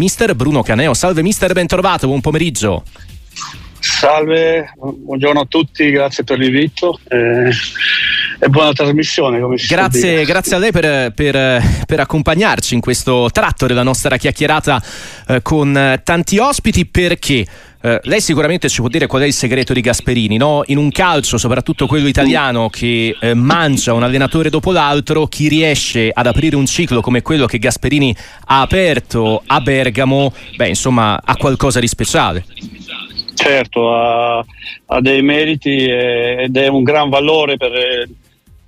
mister Bruno Caneo. Salve mister, ben trovato, buon pomeriggio. Salve, buongiorno a tutti, grazie per l'invito eh, e buona trasmissione. Grazie, grazie a lei per, per, per, accompagnarci in questo tratto della nostra chiacchierata eh, con tanti ospiti perché eh, lei sicuramente ci può dire qual è il segreto di Gasperini, no? In un calcio, soprattutto quello italiano, che eh, mangia un allenatore dopo l'altro, chi riesce ad aprire un ciclo come quello che Gasperini ha aperto a Bergamo, beh, insomma, ha qualcosa di speciale. Certo, ha, ha dei meriti ed è un gran valore per eh,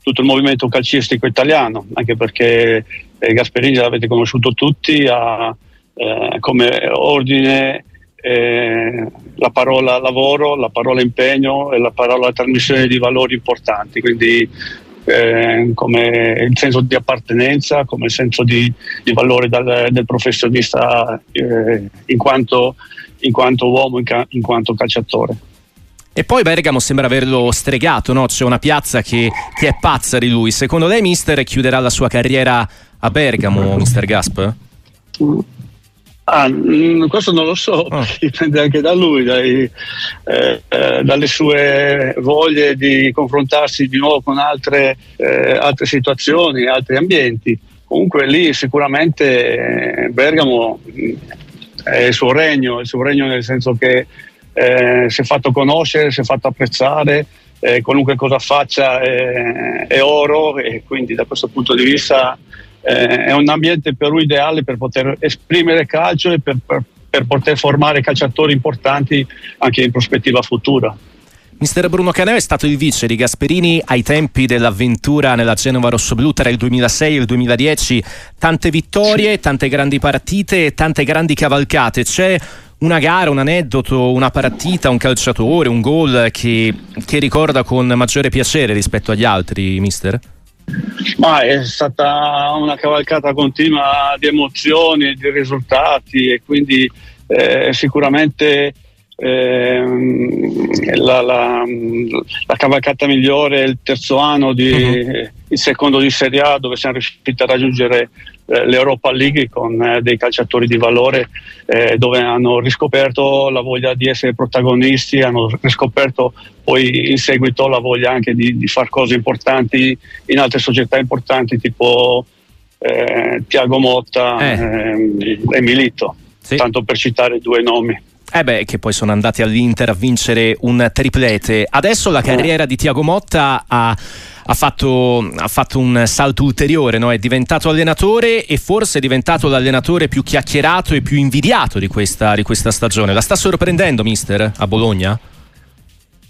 tutto il movimento calcistico italiano, anche perché eh, Gasperini l'avete conosciuto tutti, ha eh, come ordine eh, la parola lavoro, la parola impegno e la parola trasmissione di valori importanti, quindi eh, come il senso di appartenenza, come il senso di, di valore dal, del professionista eh, in, quanto, in, quanto, uomo, in, ca, in, quanto calciatore. E poi Bergamo sembra averlo stregato, no? c'è una piazza che, che, è pazza di lui. Secondo lei, mister, chiuderà la sua carriera a Bergamo, mister Gasp? Ah, mm, questo non lo so, oh. dipende anche da lui, dai, eh, eh, dalle sue voglie di confrontarsi di nuovo con altre, eh, altre situazioni, altri ambienti. Comunque lì sicuramente Bergamo mm, è il suo regno, il suo regno nel senso che eh, si è fatto conoscere, si è fatto apprezzare, eh, qualunque cosa faccia è, è oro e quindi da questo punto di vista eh, è un ambiente per lui ideale per poter esprimere calcio e per, per, per poter formare calciatori importanti anche in prospettiva futura. Mister Bruno Caneo è stato il vice di Gasperini ai tempi dell'avventura nella Genova Rossoblu tra il 2006 e il 2010. Tante vittorie, tante grandi partite, tante grandi cavalcate. C'è una gara, un aneddoto, una partita, un calciatore, un gol che, che ricorda con maggiore piacere rispetto agli altri, mister? Ma è stata una cavalcata continua di emozioni, e di risultati e quindi eh, sicuramente eh, la, la, la, cavalcata migliore è il terzo anno, di, uh-huh. il secondo di Serie A dove siamo riusciti a raggiungere eh, l'Europa League con eh, dei calciatori di valore eh, dove hanno riscoperto la voglia di essere protagonisti, hanno riscoperto poi in seguito la voglia anche di, di fare cose importanti in altre società importanti tipo eh, Tiago Motta eh. ehm, e Milito, sì. tanto per citare due nomi. Eh beh, che poi sono andati all'Inter a vincere un triplete. Adesso la carriera di Tiago Motta ha ha fatto, ha fatto un salto ulteriore, no? è diventato allenatore e forse è diventato l'allenatore più chiacchierato e più invidiato di questa, di questa stagione. La sta sorprendendo, mister, a Bologna?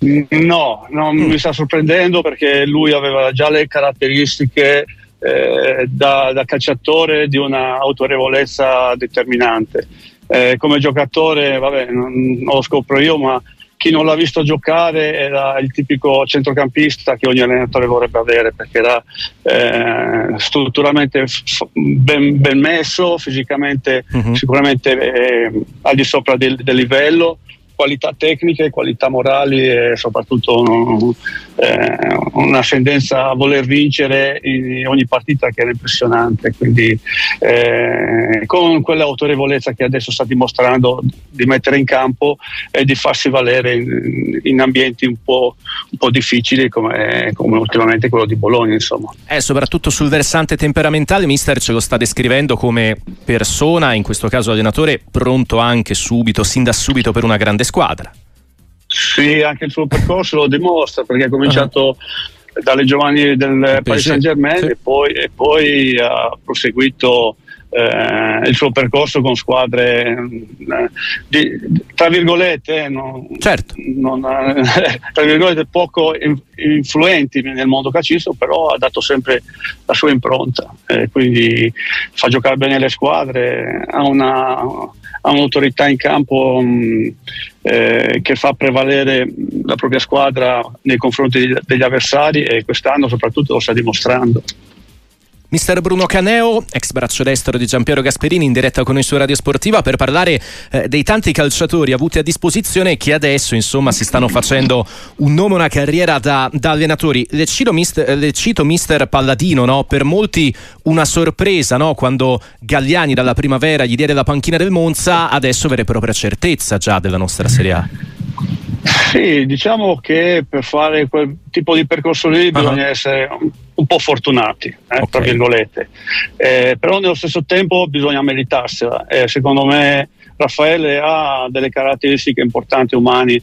No, non mm. mi sta sorprendendo perché lui aveva già le caratteristiche eh, da, da, calciatore di una autorevolezza determinante. Eh, come giocatore, vabbè, non, non, lo scopro io, ma chi non l'ha visto giocare era il tipico centrocampista che ogni allenatore vorrebbe avere perché era eh, strutturalmente f- ben, ben, messo, fisicamente uh-huh. sicuramente eh, al di sopra del, del livello qualità tecniche, qualità morali e soprattutto eh, un'ascendenza a voler vincere in ogni partita che era impressionante. Quindi eh, con quell'autorevolezza che adesso sta dimostrando di mettere in campo e di farsi valere in, in ambienti un po', un po', difficili come, come, ultimamente quello di Bologna. Insomma. Eh, soprattutto sul versante temperamentale, mister ce lo sta descrivendo come persona, in questo caso allenatore, pronto anche subito, sin da subito per una grande squadra. Sì, anche il suo percorso lo dimostra perché ha cominciato uh-huh. dalle giovani del Paris Saint Germain sì. e, poi, e poi ha proseguito eh, il suo percorso con squadre eh, di, tra virgolette, non, certo. non, eh, tra virgolette poco influenti nel mondo calcistico, però ha dato sempre la sua impronta, eh, quindi fa giocare bene le squadre, ha, una, ha un'autorità in campo mh, mm, eh, che fa prevalere la propria squadra nei confronti degli avversari e quest'anno soprattutto lo sta dimostrando. Mister Bruno Caneo, ex braccio destro di Giampiero Gasperini, in diretta con noi su Radio Sportiva per parlare eh, dei tanti calciatori avuti a disposizione che adesso insomma si stanno facendo un nome, una carriera da, da allenatori. Le cito, mister, le cito mister Palladino, no? per molti una sorpresa no? quando Galliani dalla primavera gli diede la panchina del Monza, adesso vera e propria certezza già della nostra Serie A. Sì, diciamo che per fare quel tipo di percorso lì uh-huh. bisogna essere un po' fortunati, eh, okay. tra virgolette, eh, però nello stesso tempo bisogna meritarsela. Eh, secondo me Raffaele ha delle caratteristiche importanti umane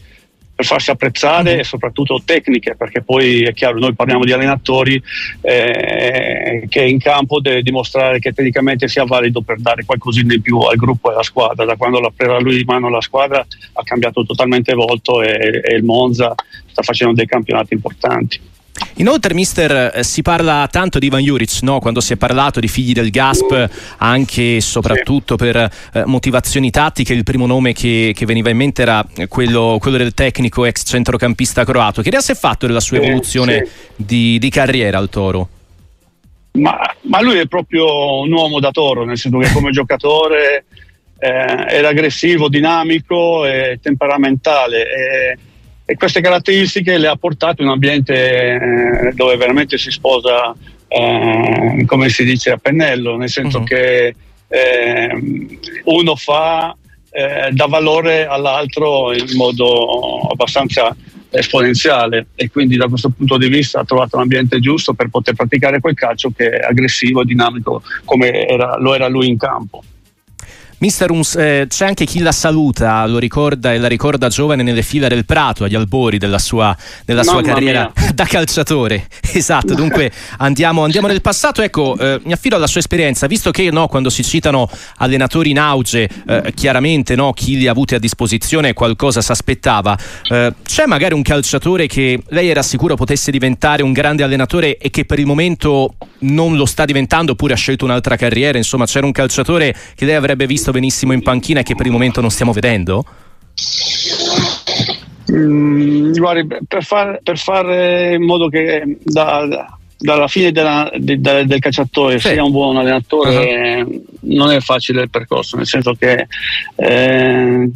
per farsi apprezzare mm-hmm. e soprattutto tecniche, perché poi è chiaro, noi parliamo di allenatori eh, che in campo deve dimostrare che tecnicamente sia valido per dare qualcosina in più al gruppo e alla squadra. Da quando l'ha presa lui di mano la squadra ha cambiato totalmente volto e, e il Monza sta facendo dei campionati importanti. Inoltre, mister, eh, si parla tanto di Ivan Juric, no? quando si è parlato di figli del Gasp, anche e soprattutto per eh, motivazioni tattiche. Il primo nome che, che veniva in mente era quello, quello, del tecnico ex centrocampista croato. Che idea si è fatto della sua sì, evoluzione sì. Di, di, carriera al Toro? Ma, ma, lui è proprio un uomo da Toro, nel senso che come giocatore eh, era aggressivo, dinamico e temperamentale. E, e queste caratteristiche le ha portate in un ambiente eh, dove veramente si sposa, eh, come si dice, a pennello, nel senso uh-huh. che eh, uno fa, eh, dà valore all'altro in modo abbastanza esponenziale e quindi da questo punto di vista ha trovato l'ambiente giusto per poter praticare quel calcio che è aggressivo e dinamico come era, lo era lui in campo. Mister Ums, eh, c'è anche chi la saluta, lo ricorda e la ricorda giovane nelle fila del Prato, agli albori della sua, della sua carriera mia. da calciatore. Esatto, dunque andiamo, andiamo, nel passato. Ecco, eh, mi affido alla sua esperienza, visto che no, quando si citano allenatori in auge, eh, chiaramente no, chi li ha avuti a disposizione qualcosa si aspettava. Eh, c'è magari un calciatore che lei era sicuro potesse diventare un grande allenatore e che per il momento non lo sta diventando oppure ha scelto un'altra carriera? Insomma, c'era un calciatore che lei avrebbe visto visto benissimo in panchina e che per il momento non stiamo vedendo? Mm, guardi, per, far, per, fare in modo che da, da, dalla fine della, de, de, del calciatore sì. sia un buon allenatore uh-huh. non è facile il percorso, nel senso che eh,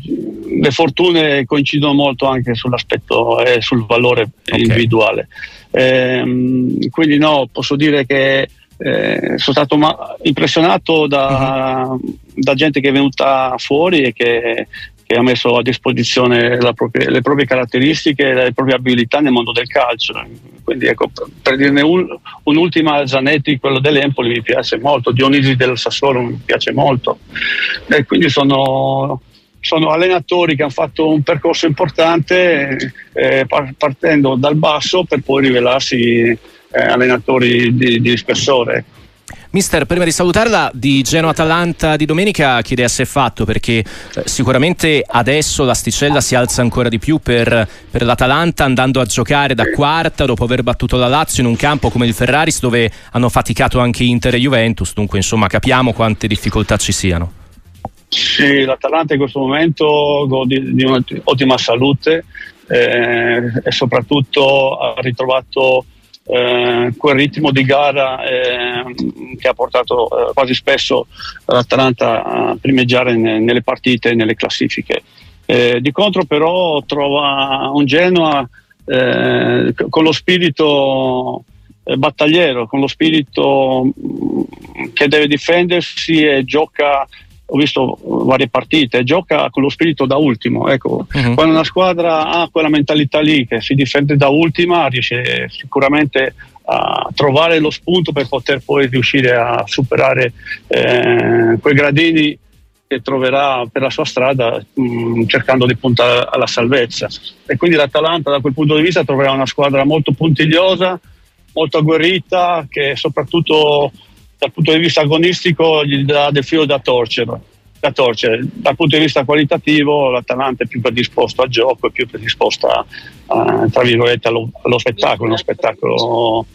le fortune coincidono molto anche sull'aspetto e sul valore okay. individuale. Eh, quindi no, posso dire che eh, sono stato ma- impressionato da, uh-huh. da, gente che è venuta fuori e che, che ha messo a disposizione propria, le proprie caratteristiche e le proprie abilità nel mondo del calcio. Quindi ecco, per dirne un, un'ultima, Zanetti, quello dell'Empoli, mi piace molto, Dionisi del Sassuolo mi piace molto. E quindi sono, sono allenatori che hanno fatto un percorso importante eh, partendo dal basso per poi rivelarsi eh, allenatori di, di spessore. Mister, prima di salutarla, di Genoa-Atalanta di domenica che idea si è fatto? Perché eh, sicuramente adesso l'asticella si alza ancora di più per, per, l'Atalanta andando a giocare da quarta dopo aver battuto la Lazio in un campo come il Ferraris dove hanno faticato anche Inter e Juventus, dunque insomma capiamo quante difficoltà ci siano. Sì, l'Atalanta in questo momento gode di un'ottima salute eh, e soprattutto ha ritrovato eh, quel ritmo di gara eh, che ha portato eh, quasi spesso l'Atalanta a primeggiare ne, nelle partite e nelle classifiche. Eh, di contro però trova un Genoa eh, con lo spirito battagliero, con lo spirito mm, che deve difendersi e gioca ho visto varie partite, gioca con lo spirito da ultimo. Ecco, uh-huh. Quando una squadra ha quella mentalità lì che si difende da ultima, riesce sicuramente a trovare lo spunto per poter poi riuscire a superare eh, quei gradini che troverà per la sua strada mh, mm, cercando di puntare alla salvezza. E quindi l'Atalanta da quel punto di vista troverà una squadra molto puntigliosa, molto agguerrita, che soprattutto dal punto di vista agonistico gli dà del filo da torcere. Da torcere. Dal punto di vista qualitativo l'Atalanta è più predisposto al gioco, è più predisposta tra virgolette allo, allo spettacolo, uno spettacolo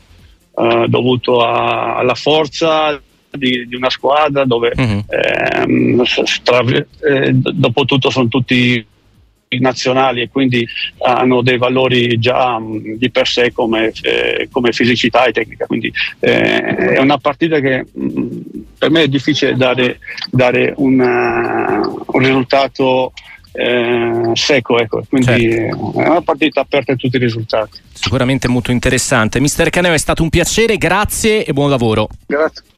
uh, dovuto a, alla forza di, di, una squadra dove uh-huh. ehm, tra, eh, dopo tutto sono tutti nazionali e quindi hanno dei valori già mh, di per sé come, eh, come, fisicità e tecnica. Quindi eh, è una partita che mh, per me è difficile dare, dare una, un risultato eh, secco, ecco. quindi certo. è una partita aperta a tutti i risultati. Sicuramente molto interessante. Mister Caneo è stato un piacere, grazie e buon lavoro. Grazie.